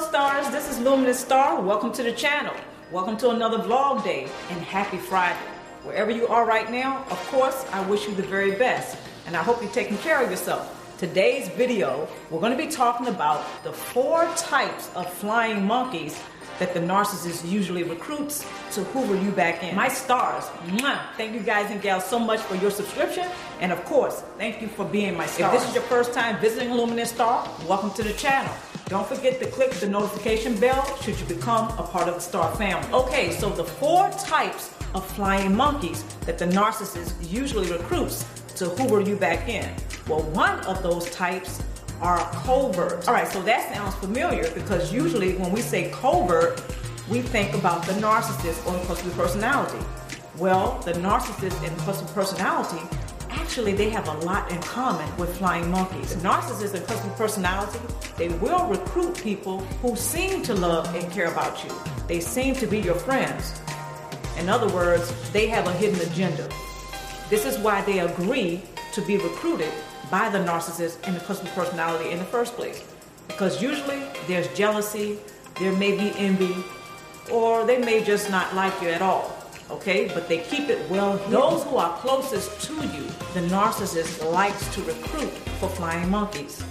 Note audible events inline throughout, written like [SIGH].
stars, this is Luminous Star. Welcome to the channel. Welcome to another vlog day and happy Friday. Wherever you are right now, of course, I wish you the very best and I hope you're taking care of yourself. Today's video, we're going to be talking about the four types of flying monkeys that the narcissist usually recruits to hoover you back in. My stars, mwah, thank you guys and gals so much for your subscription. And of course, thank you for being my star. If this is your first time visiting Luminous Star, welcome to the channel. Don't forget to click the notification bell should you become a part of the Star family. Okay, so the four types of flying monkeys that the narcissist usually recruits to hoover you back in. Well, one of those types are covert. All right, so that sounds familiar because usually when we say covert, we think about the narcissist or the personality. Well, the narcissist and the personality actually they have a lot in common with flying monkeys. Narcissists and cluster personality, they will recruit people who seem to love and care about you. They seem to be your friends. In other words, they have a hidden agenda. This is why they agree to be recruited by the narcissist and the cluster personality in the first place. Because usually there's jealousy, there may be envy, or they may just not like you at all okay? But they keep it well hidden. Those who are closest to you, the narcissist likes to recruit for flying monkeys.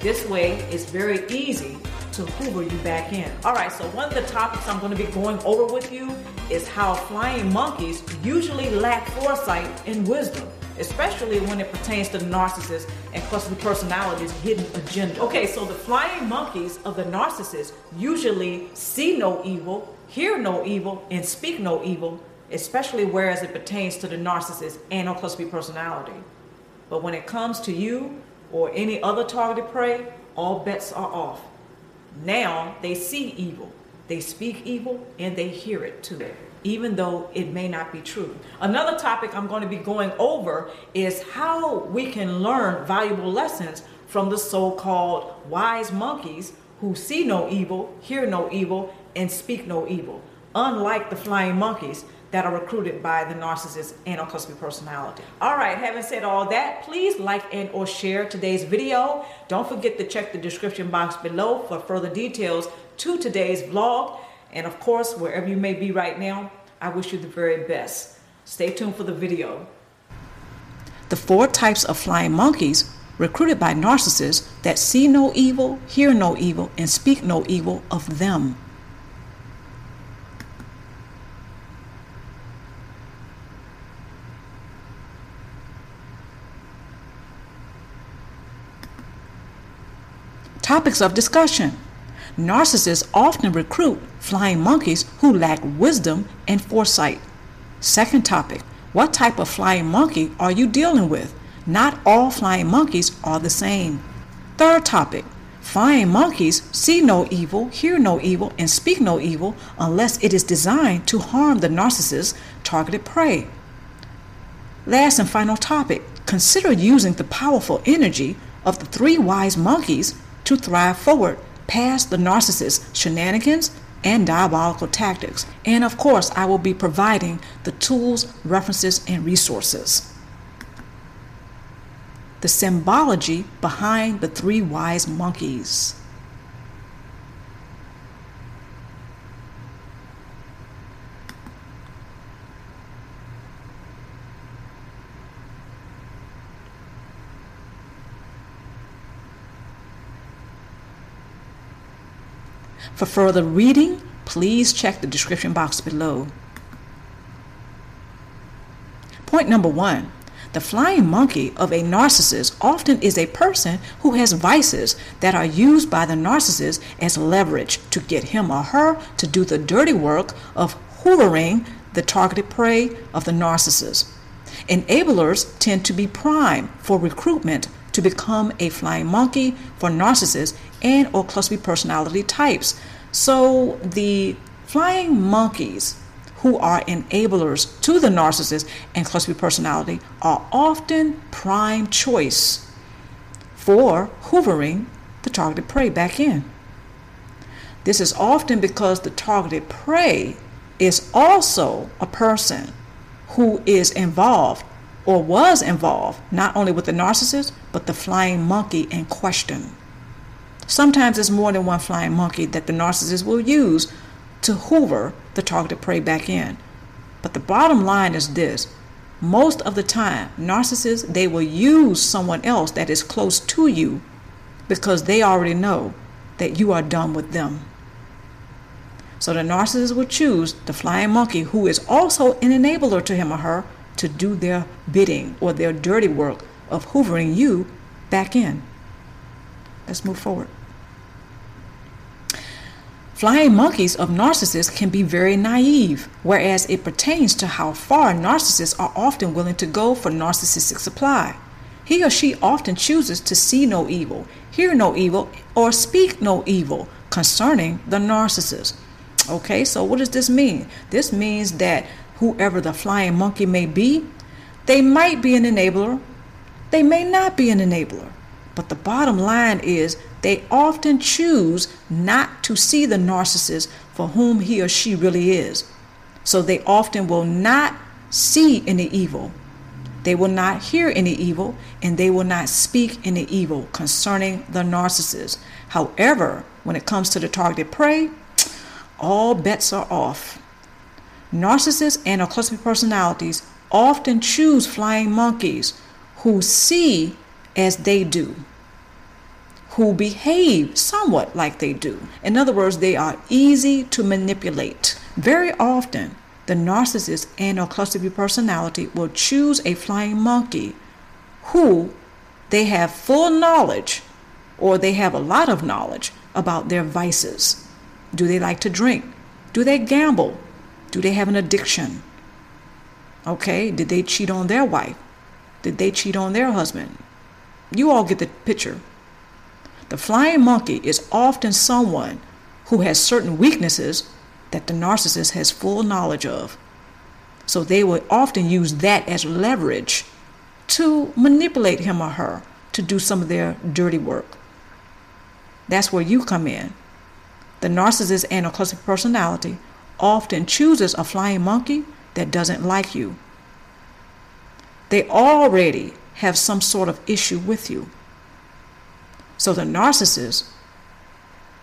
This way, it's very easy to hoover you back in. All right, so one of the topics I'm going to be going over with you is how flying monkeys usually lack foresight and wisdom, especially when it pertains to the narcissist and cluster personality's hidden agenda. Okay, so the flying monkeys of the narcissist usually see no evil, hear no evil, and speak no evil, especially whereas it pertains to the narcissist and or cluster personality. But when it comes to you or any other targeted prey, all bets are off. Now they see evil, they speak evil, and they hear it too, even though it may not be true. Another topic I'm going to be going over is how we can learn valuable lessons from the so called wise monkeys who see no evil, hear no evil, and speak no evil, unlike the flying monkeys that are recruited by the narcissist and or personality. All right, having said all that, please like and or share today's video. Don't forget to check the description box below for further details to today's vlog. And of course, wherever you may be right now, I wish you the very best. Stay tuned for the video. The four types of flying monkeys recruited by narcissists that see no evil, hear no evil, and speak no evil of them. Topics of discussion. Narcissists often recruit flying monkeys who lack wisdom and foresight. Second topic. What type of flying monkey are you dealing with? Not all flying monkeys are the same. Third topic. Flying monkeys see no evil, hear no evil, and speak no evil unless it is designed to harm the narcissist's targeted prey. Last and final topic. Consider using the powerful energy of the three wise monkeys to thrive forward past the narcissist's shenanigans and diabolical tactics. And of course, I will be providing the tools, references, and resources. The symbology behind the three wise monkeys. For further reading, please check the description box below. Point number one the flying monkey of a narcissist often is a person who has vices that are used by the narcissist as leverage to get him or her to do the dirty work of hoovering the targeted prey of the narcissist. Enablers tend to be prime for recruitment to become a flying monkey for narcissists and or cluster personality types. So the flying monkeys who are enablers to the narcissist and cluster personality are often prime choice for hoovering the targeted prey back in. This is often because the targeted prey is also a person who is involved or was involved not only with the narcissist but the flying monkey in question. Sometimes it's more than one flying monkey that the narcissist will use to hoover the targeted prey back in. But the bottom line is this most of the time, narcissists they will use someone else that is close to you because they already know that you are done with them. So the narcissist will choose the flying monkey who is also an enabler to him or her to do their bidding or their dirty work of hoovering you back in. Let's move forward. Flying monkeys of narcissists can be very naive, whereas it pertains to how far narcissists are often willing to go for narcissistic supply. He or she often chooses to see no evil, hear no evil, or speak no evil concerning the narcissist. Okay, so what does this mean? This means that whoever the flying monkey may be, they might be an enabler, they may not be an enabler. But the bottom line is they often choose not to see the narcissist for whom he or she really is. So they often will not see any evil. They will not hear any evil, and they will not speak any evil concerning the narcissist. However, when it comes to the targeted prey, all bets are off. Narcissists and or personalities often choose flying monkeys who see as they do, who behave somewhat like they do. In other words, they are easy to manipulate. Very often, the narcissist and or cluster B personality will choose a flying monkey who they have full knowledge or they have a lot of knowledge about their vices. Do they like to drink? Do they gamble? Do they have an addiction? Okay, did they cheat on their wife? Did they cheat on their husband? You all get the picture. The flying monkey is often someone who has certain weaknesses that the narcissist has full knowledge of. So they will often use that as leverage to manipulate him or her to do some of their dirty work. That's where you come in. The narcissist and a cluster personality often chooses a flying monkey that doesn't like you. They already have some sort of issue with you. So the narcissist,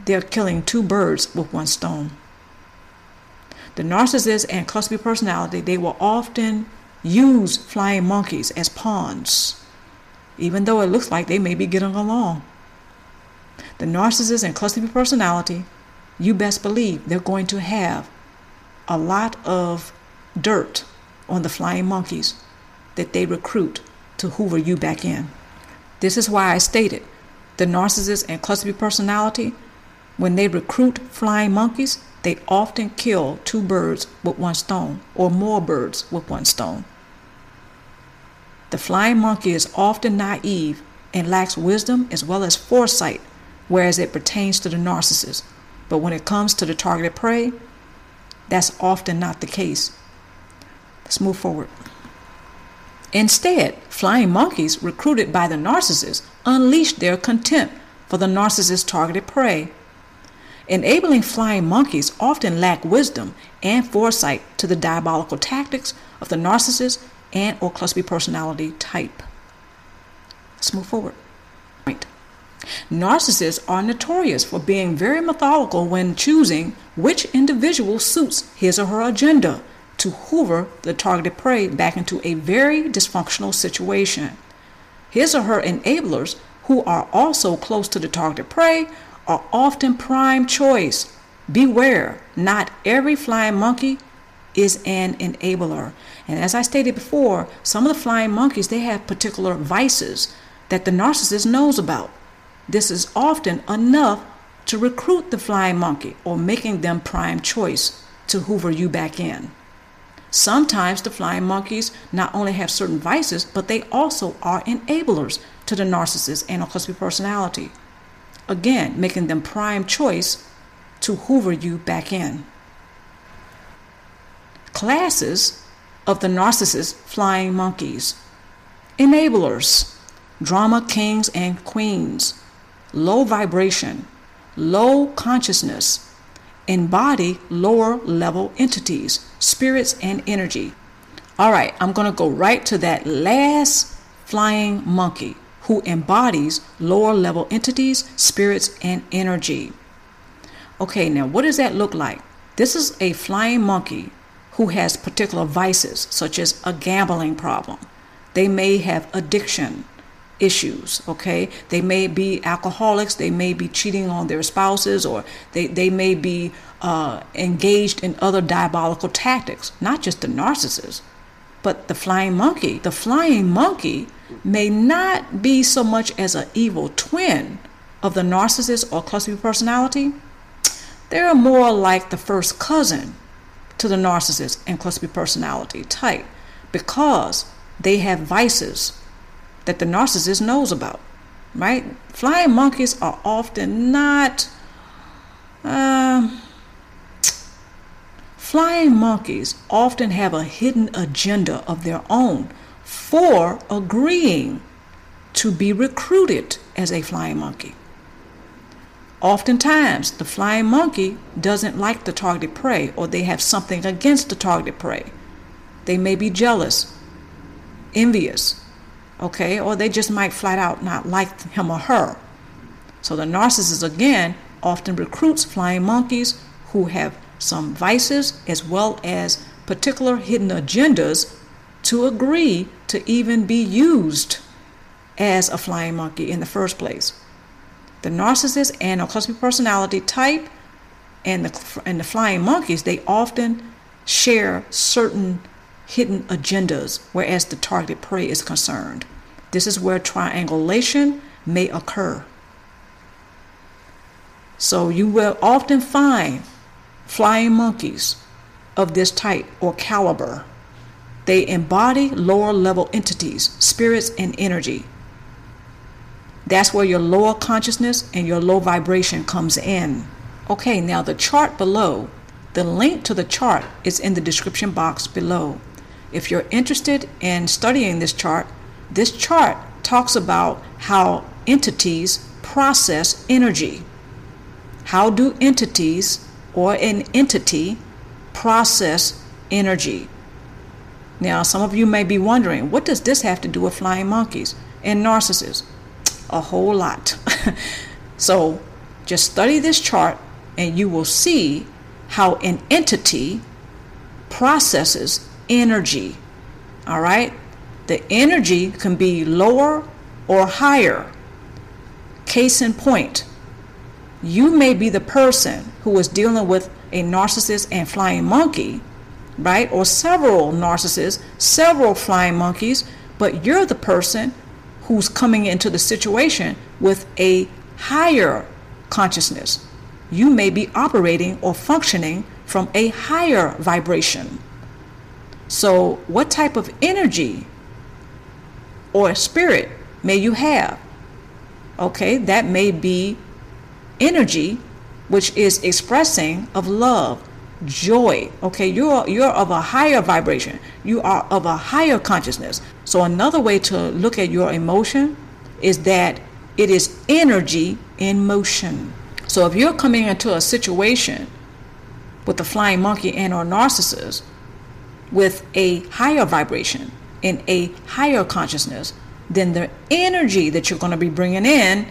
they're killing two birds with one stone. The narcissist and cluster personality, they will often use flying monkeys as pawns, even though it looks like they may be getting along. The narcissist and cluster personality, you best believe they're going to have a lot of dirt on the flying monkeys that they recruit to hoover you back in. This is why I stated the narcissist and cluster B personality, when they recruit flying monkeys, they often kill two birds with one stone or more birds with one stone. The flying monkey is often naive and lacks wisdom as well as foresight, whereas it pertains to the narcissist. But when it comes to the targeted prey, that's often not the case. Let's move forward. Instead, flying monkeys recruited by the narcissist unleash their contempt for the narcissist's targeted prey. Enabling flying monkeys often lack wisdom and foresight to the diabolical tactics of the narcissist and or cluster personality type. Let's move forward. Right. Narcissists are notorious for being very methodical when choosing which individual suits his or her agenda to hoover the targeted prey back into a very dysfunctional situation. His or her enablers, who are also close to the targeted prey, are often prime choice. Beware, not every flying monkey is an enabler. And as I stated before, some of the flying monkeys they have particular vices that the narcissist knows about. This is often enough to recruit the flying monkey or making them prime choice to hoover you back in. Sometimes the flying monkeys not only have certain vices, but they also are enablers to the narcissist and cluster personality. Again, making them prime choice to hoover you back in. Classes of the narcissist flying monkeys. Enablers, drama kings and queens, low vibration, low consciousness, embody lower level entities, spirits, and energy. All right, I'm going to go right to that last flying monkey who embodies lower level entities, spirits, and energy. Okay, now what does that look like? This is a flying monkey who has particular vices, such as a gambling problem. They may have addiction issues, okay? They may be alcoholics, they may be cheating on their spouses, or they, they may be uh, engaged in other diabolical tactics, not just the narcissist, but the flying monkey. The flying monkey may not be so much as an evil twin of the narcissist or cluster personality. They're more like the first cousin to the narcissist and cluster personality type because they have vices that the narcissist knows about, right? Flying monkeys are often not. Uh, flying monkeys often have a hidden agenda of their own for agreeing to be recruited as a flying monkey. Oftentimes, the flying monkey doesn't like the targeted prey or they have something against the targeted prey. They may be jealous, envious, okay, or they just might flat out not like him or her. So the narcissist, again, often recruits flying monkeys who have some vices as well as particular hidden agendas to agree to even be used as a flying monkey in the first place. The narcissist and a cluster personality type and the, and the flying monkeys, they often share certain hidden agendas, whereas the targeted prey is concerned. This is where triangulation may occur. So you will often find flying monkeys of this type or caliber. They embody lower level entities, spirits, and energy. That's where your lower consciousness and your low vibration comes in. Okay, now the chart below, the link to the chart is in the description box below. If you're interested in studying this chart, this chart talks about how entities process energy. How do entities or an entity process energy? Now, some of you may be wondering, what does this have to do with flying monkeys and narcissists? a whole lot. [LAUGHS] so just study this chart and you will see how an entity processes energy. All right? The energy can be lower or higher. Case in point, you may be the person who is dealing with a narcissist and flying monkey, right? Or several narcissists, several flying monkeys, but you're the person who's coming into the situation with a higher consciousness. You may be operating or functioning from a higher vibration. So, what type of energy or spirit may you have? Okay, that may be energy which is expressing of love, joy. Okay, you're you're of a higher vibration. You are of a higher consciousness. So another way to look at your emotion is that it is energy in motion. So if you're coming into a situation with a flying monkey and or narcissist with a higher vibration in a higher consciousness, then the energy that you're going to be bringing in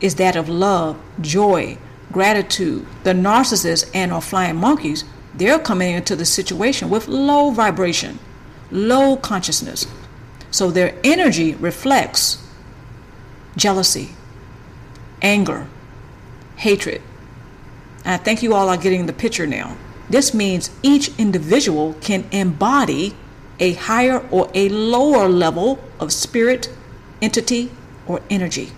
is that of love, joy, gratitude. The narcissists and or flying monkeys, they're coming into the situation with low vibration, low consciousness. So their energy reflects jealousy, anger, hatred. And I think you all are getting the picture now. This means each individual can embody a higher or a lower level of spirit, entity, or energy.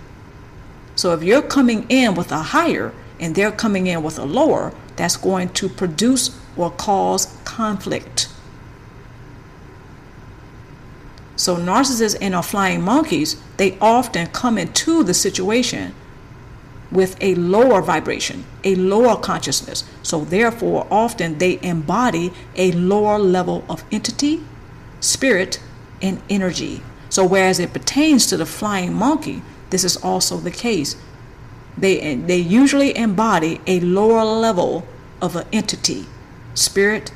So if you're coming in with a higher, and they're coming in with a lower, that's going to produce or cause conflict. So, narcissists and our flying monkeys, they often come into the situation with a lower vibration, a lower consciousness. So, therefore, often they embody a lower level of entity, spirit, and energy. So, whereas it pertains to the flying monkey, this is also the case they, they usually embody a lower level of an entity, spirit,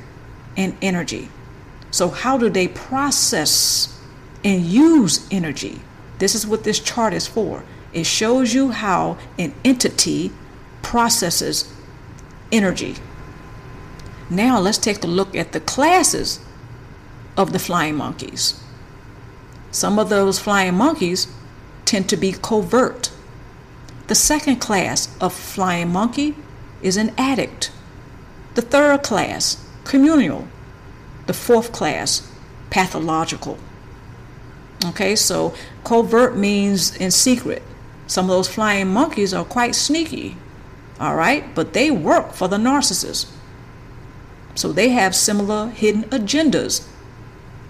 and energy. So, how do they process and use energy? This is what this chart is for. It shows you how an entity processes energy. Now let's take a look at the classes of the flying monkeys. Some of those flying monkeys tend to be covert. The second class of flying monkey is an addict. The third class, communal. The fourth class, pathological. Okay, so covert means in secret. Some of those flying monkeys are quite sneaky, all right, but they work for the narcissist. So they have similar hidden agendas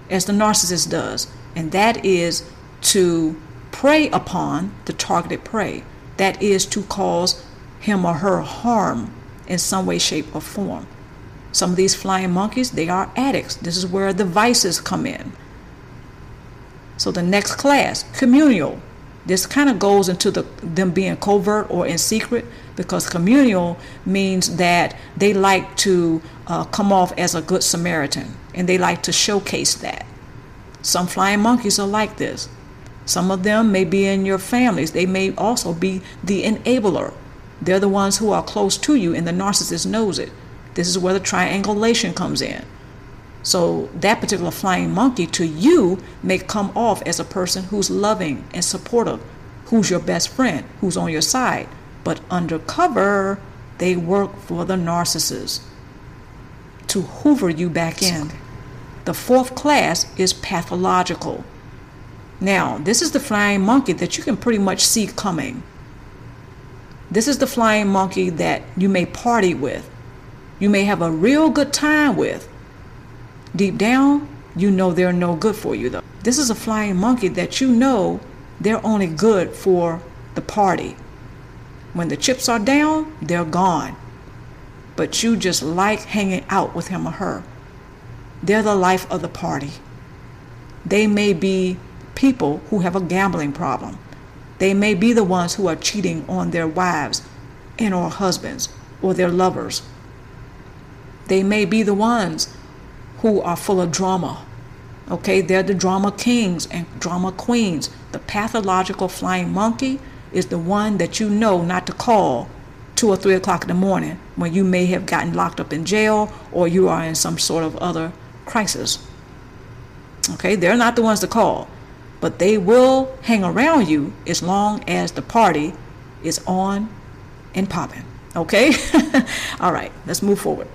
as the narcissist does, and that is to prey upon the targeted prey. That is to cause him or her harm in some way, shape, or form. Some of these flying monkeys, they are addicts. This is where the vices come in. So the next class, communal. This kind of goes into the them being covert or in secret because communal means that they like to uh, come off as a good Samaritan and they like to showcase that. Some flying monkeys are like this. Some of them may be in your families. They may also be the enabler. They're the ones who are close to you, and the narcissist knows it. This is where the triangulation comes in. So, that particular flying monkey to you may come off as a person who's loving and supportive, who's your best friend, who's on your side. But undercover, they work for the narcissist to hoover you back in. The fourth class is pathological. Now, this is the flying monkey that you can pretty much see coming. This is the flying monkey that you may party with. You may have a real good time with. Deep down, you know they're no good for you, though. This is a flying monkey that you know they're only good for the party. When the chips are down, they're gone. But you just like hanging out with him or her. They're the life of the party. They may be people who have a gambling problem. They may be the ones who are cheating on their wives and or husbands or their lovers. They may be the ones who are full of drama. Okay, they're the drama kings and drama queens. The pathological flying monkey is the one that you know not to call two or three o'clock in the morning when you may have gotten locked up in jail or you are in some sort of other crisis. Okay, they're not the ones to call but they will hang around you as long as the party is on and popping. Okay? [LAUGHS] All right, let's move forward.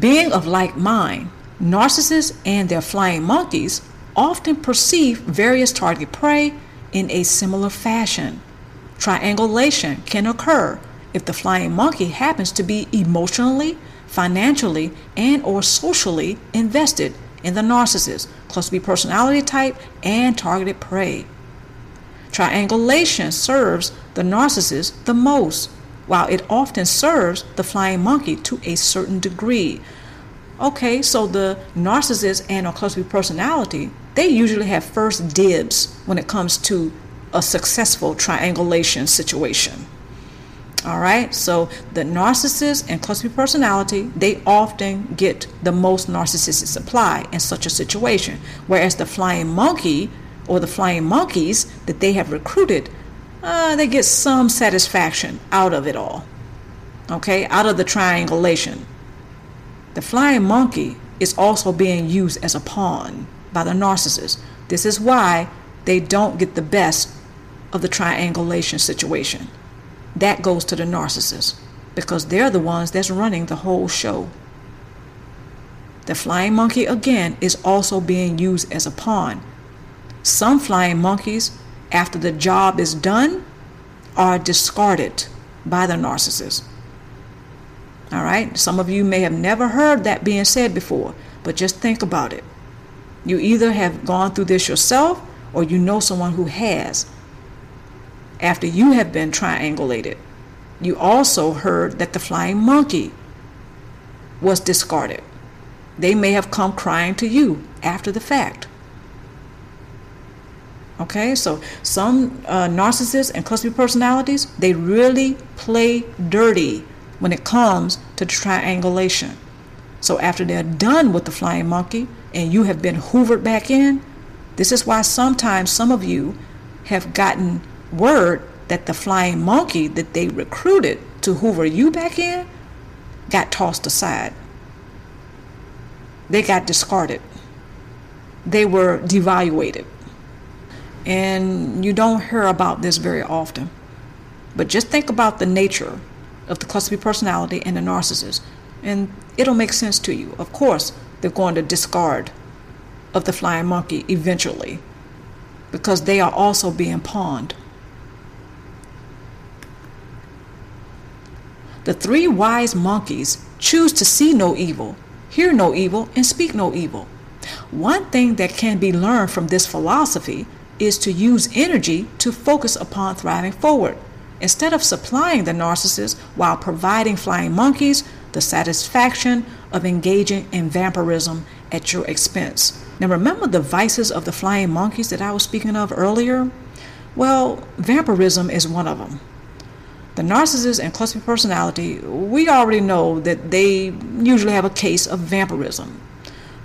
Being of like mind, narcissists and their flying monkeys often perceive various target prey in a similar fashion. Triangulation can occur if the flying monkey happens to be emotionally, financially, and or socially invested in the narcissist, cluster B personality type, and targeted prey. Triangulation serves the narcissist the most, while it often serves the flying monkey to a certain degree. Okay, so the narcissist and or cluster personality, they usually have first dibs when it comes to a successful triangulation situation. All right, so the narcissist and cluster personality, they often get the most narcissistic supply in such a situation. Whereas the flying monkey or the flying monkeys that they have recruited, uh, they get some satisfaction out of it all. Okay, out of the triangulation. The flying monkey is also being used as a pawn by the narcissist. This is why they don't get the best of the triangulation situation that goes to the narcissist because they're the ones that's running the whole show. The flying monkey, again, is also being used as a pawn. Some flying monkeys, after the job is done, are discarded by the narcissist. All right? Some of you may have never heard that being said before, but just think about it. You either have gone through this yourself or you know someone who has after you have been triangulated. You also heard that the flying monkey was discarded. They may have come crying to you after the fact. Okay, so some uh, narcissists and cluster personalities, they really play dirty when it comes to triangulation. So after they're done with the flying monkey and you have been hoovered back in, This is why sometimes some of you have gotten word that the flying monkey that they recruited to hoover you back in got tossed aside. They got discarded. They were devaluated. And you don't hear about this very often. But just think about the nature of the cluster B personality and the narcissist, and it'll make sense to you. Of course, they're going to discard of the flying monkey eventually because they are also being pawned. The three wise monkeys choose to see no evil, hear no evil, and speak no evil. One thing that can be learned from this philosophy is to use energy to focus upon thriving forward. Instead of supplying the narcissist while providing flying monkeys the satisfaction of engaging in vampirism at your expense. Now, remember the vices of the flying monkeys that I was speaking of earlier? Well, vampirism is one of them. The narcissist and cluster personality, we already know that they usually have a case of vampirism.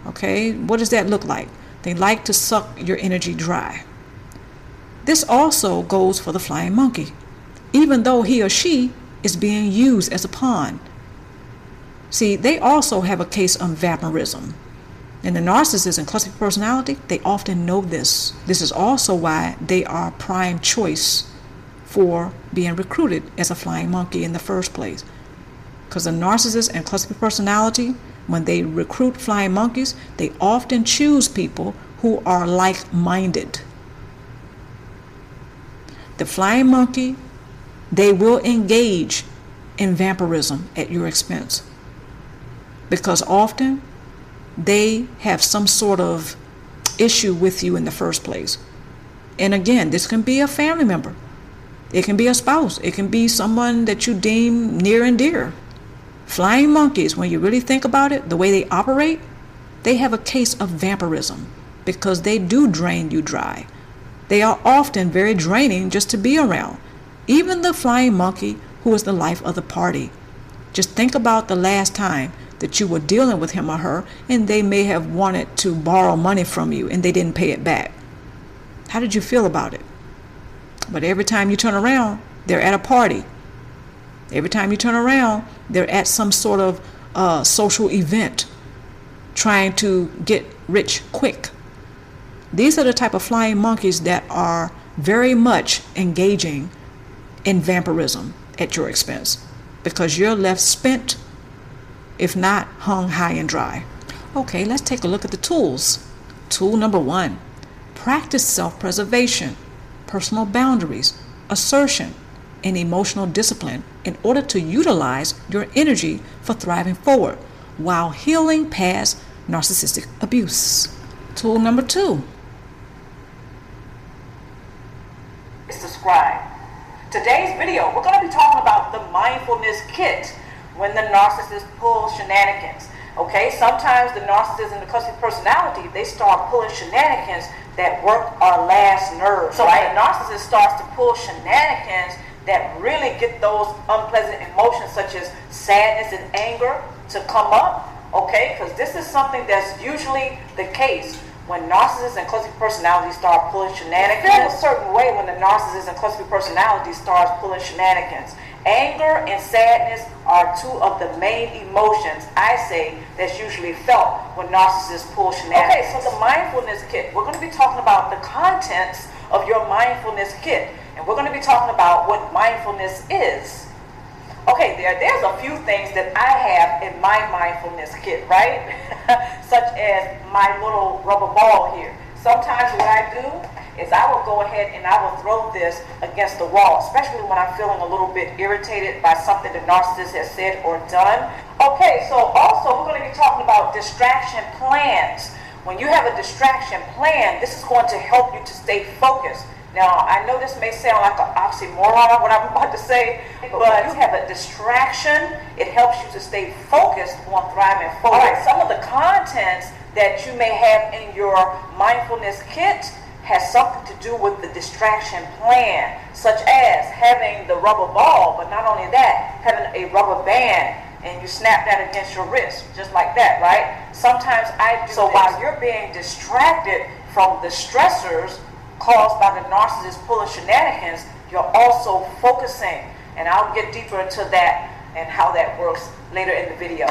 Okay, what does that look like? They like to suck your energy dry. This also goes for the flying monkey, even though he or she is being used as a pawn. See, they also have a case of vampirism. In the narcissist and cluster personality, they often know this. This is also why they are prime choice for being recruited as a flying monkey in the first place. Because the narcissist and cluster personality, when they recruit flying monkeys, they often choose people who are like minded. The flying monkey, they will engage in vampirism at your expense. Because often they have some sort of issue with you in the first place. And again, this can be a family member, it can be a spouse, it can be someone that you deem near and dear. Flying monkeys, when you really think about it, the way they operate, they have a case of vampirism because they do drain you dry. They are often very draining just to be around. Even the flying monkey who is the life of the party. Just think about the last time that you were dealing with him or her, and they may have wanted to borrow money from you and they didn't pay it back. How did you feel about it? But every time you turn around, they're at a party. Every time you turn around, they're at some sort of uh, social event trying to get rich quick. These are the type of flying monkeys that are very much engaging in vampirism at your expense because you're left spent if not hung high and dry. Okay, let's take a look at the tools. Tool number one practice self preservation, personal boundaries, assertion, and emotional discipline in order to utilize your energy for thriving forward while healing past narcissistic abuse. Tool number two is subscribe. Today's video, we're going to be talking about the mindfulness kit when the narcissist pulls shenanigans. Okay, sometimes the narcissist and the cluster personality, they start pulling shenanigans that work our last nerve. So right? when the narcissist starts to pull shenanigans that really get those unpleasant emotions such as sadness and anger to come up, okay, because this is something that's usually the case when narcissists and cluster personality start pulling shenanigans. Feel a certain way when the narcissist and cluster personality starts pulling shenanigans. Anger and sadness are two of the main emotions, I say, that's usually felt when narcissists pull shenanigans. Okay, so the mindfulness kit, we're going to be talking about the contents of your mindfulness kit. And we're going to be talking about what mindfulness is. Okay, there, there's a few things that I have in my mindfulness kit, right? [LAUGHS] Such as my little rubber ball here. Sometimes what I do is I will go ahead and I will throw this against the wall, especially when I'm feeling a little bit irritated by something the narcissist has said or done. Okay, so also we're going to be talking about distraction plans. When you have a distraction plan, this is going to help you to stay focused. Now, I know this may sound like an oxymoron, what I'm about to say, but when you have a distraction, it helps you to stay focused on thriving forward. All right, some of the contents that you may have in your mindfulness kit has something to do with the distraction plan, such as having the rubber ball, but not only that, having a rubber band and you snap that against your wrist, just like that, right? Sometimes I do. So this. while you're being distracted from the stressors caused by the narcissist pulling shenanigans, you're also focusing. And I'll get deeper into that and how that works later in the video.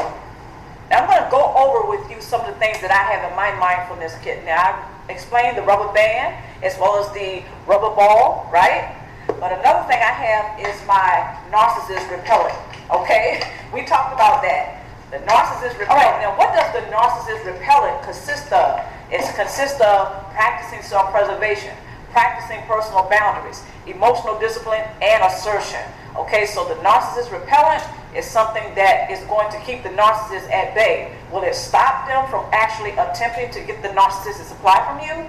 Now I'm going to go over with you some of the things that I have in my mindfulness kit. Now I've explained the rubber band as well as the rubber ball, right? But another thing I have is my narcissist repellent. Okay, [LAUGHS] we talked about that. The narcissist repellent. Now, what does the narcissist repellent consist of? It consists of practicing self-preservation, practicing personal boundaries, emotional discipline, and assertion. Okay, so the narcissist repellent is something that is going to keep the narcissist at bay. Will it stop them from actually attempting to get the narcissistic supply from you?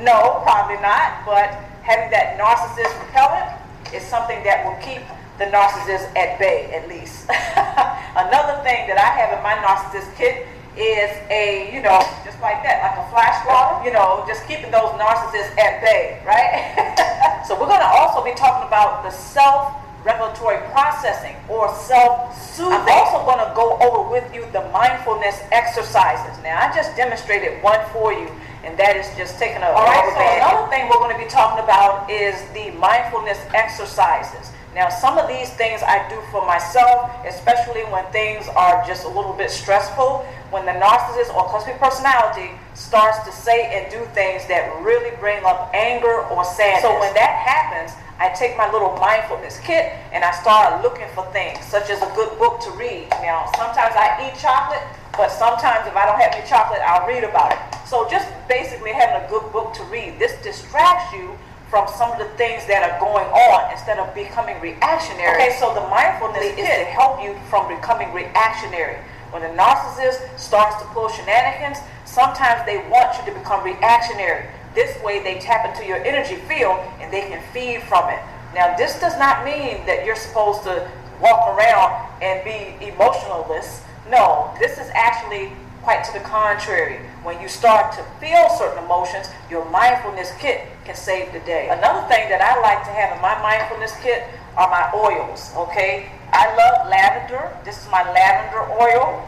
No, probably not, but having that narcissist repellent is something that will keep the narcissist at bay, at least. [LAUGHS] Another thing that I have in my narcissist kit is a, you know, just like that, like a flash you know, just keeping those narcissists at bay, right? [LAUGHS] so we're going to also be talking about the self regulatory processing or self-soothing. I'm also going to go over with you the mindfulness exercises. Now, I just demonstrated one for you and that is just taking a. All right. So another thing we're going to be talking about is the mindfulness exercises. Now, some of these things I do for myself, especially when things are just a little bit stressful. When the narcissist or cluster personality starts to say and do things that really bring up anger or sadness. So when that happens, I take my little mindfulness kit and I start looking for things, such as a good book to read. Now, sometimes I eat chocolate, but sometimes if I don't have any chocolate, I'll read about it. So just basically having a good book to read. This distracts you from some of the things that are going on instead of becoming reactionary. Okay, so the mindfulness is to help you from becoming reactionary. When a narcissist starts to pull shenanigans, sometimes they want you to become reactionary. This way they tap into your energy field and they can feed from it. Now, this does not mean that you're supposed to walk around and be emotionless. No, this is actually Quite to the contrary, when you start to feel certain emotions, your mindfulness kit can save the day. Another thing that I like to have in my mindfulness kit are my oils, okay? I love lavender. This is my lavender oil.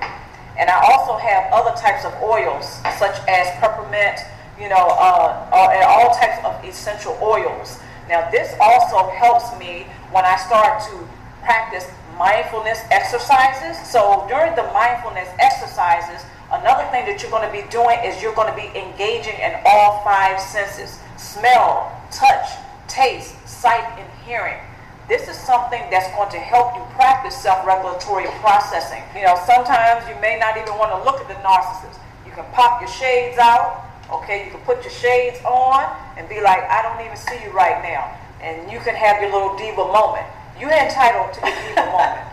And I also have other types of oils, such as peppermint, you know, uh, and all types of essential oils. Now, this also helps me when I start to practice mindfulness exercises. So during the mindfulness exercises, Another thing that you're going to be doing is you're going to be engaging in all five senses smell, touch, taste, sight, and hearing. This is something that's going to help you practice self regulatory processing. You know, sometimes you may not even want to look at the narcissist. You can pop your shades out, okay? You can put your shades on and be like, I don't even see you right now. And you can have your little diva moment. You're entitled to the diva [LAUGHS] moment.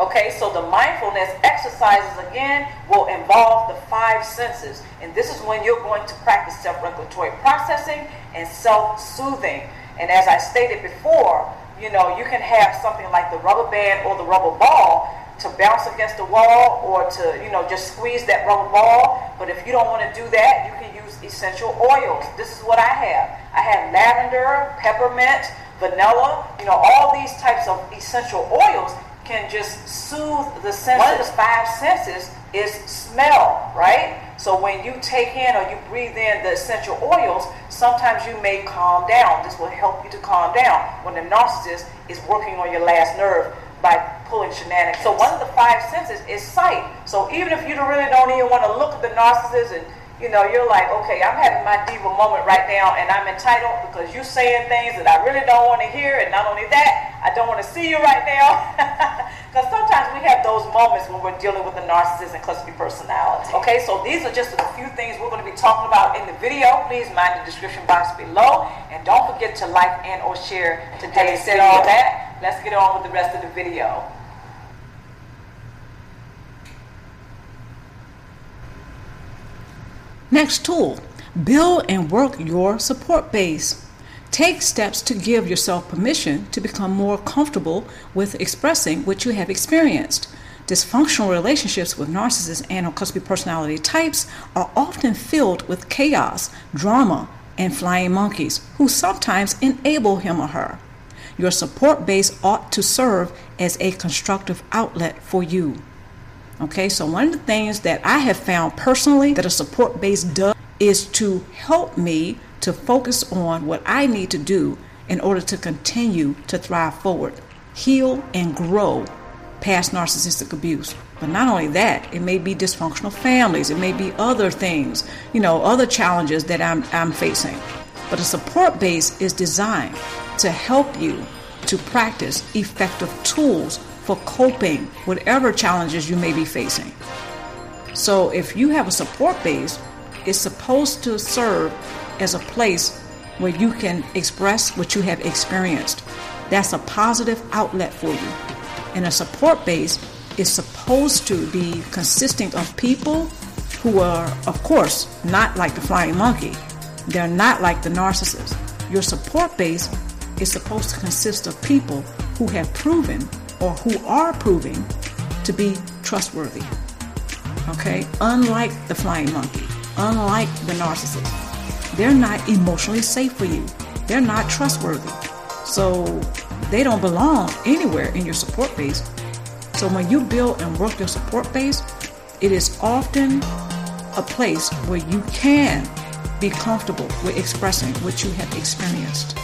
Okay, so the mindfulness exercises again will involve the five senses. And this is when you're going to practice self regulatory processing and self soothing. And as I stated before, you know, you can have something like the rubber band or the rubber ball to bounce against the wall or to, you know, just squeeze that rubber ball. But if you don't want to do that, you can use essential oils. This is what I have. I have lavender, peppermint, vanilla, you know, all these types of essential oils can just soothe the senses. One of the five senses is smell, right? So when you take in or you breathe in the essential oils, sometimes you may calm down. This will help you to calm down when the narcissist is working on your last nerve by pulling shenanigans. So one of the five senses is sight. So even if you really don't even want to look at the narcissist and you know, you're like, okay, I'm having my diva moment right now, and I'm entitled because you're saying things that I really don't want to hear, and not only that, I don't want to see you right now. [LAUGHS] Because sometimes we have those moments when we're dealing with the narcissist and cluster personality. Okay, so these are just a few things we're going to be talking about in the video. Please mind the description box below, and don't forget to like and or share today's video. all that, let's get on with the rest of the video. Next tool, build and work your support base. Take steps to give yourself permission to become more comfortable with expressing what you have experienced. Dysfunctional relationships with narcissists and or cluster personality types are often filled with chaos, drama, and flying monkeys who sometimes enable him or her. your support base ought to serve as a constructive outlet for you. Okay, so one of the things that I have found personally that a support base does is to help me to focus on what I need to do in order to continue to thrive forward, heal, and grow past narcissistic abuse. But not only that, it may be dysfunctional families, it may be other things, you know, other challenges that I'm, I'm facing. But a support base is designed to help you to practice effective tools for coping whatever challenges you may be facing. So if you have a support base, it's supposed to serve as a place where you can express what you have experienced. That's a positive outlet for you. And a support base is supposed to be consisting of people who are, of course, not like the flying monkey. They're not like the narcissist. Your support base is supposed to consist of people who have proven or who are proving to be trustworthy. Okay? Unlike the flying monkey, unlike the narcissist, they're not emotionally safe for you. They're not trustworthy. So they don't belong anywhere in your support base. So when you build and work your support base, it is often a place where you can be comfortable with expressing what you have experienced.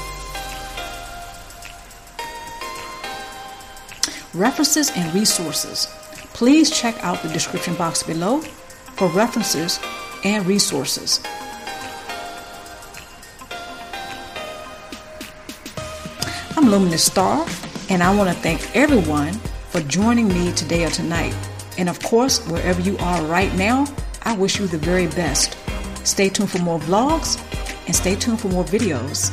References and resources. Please check out the description box below for references and resources. I'm Luminous Star, and I want to thank everyone for joining me today or tonight. And of course, wherever you are right now, I wish you the very best. Stay tuned for more vlogs and stay tuned for more videos.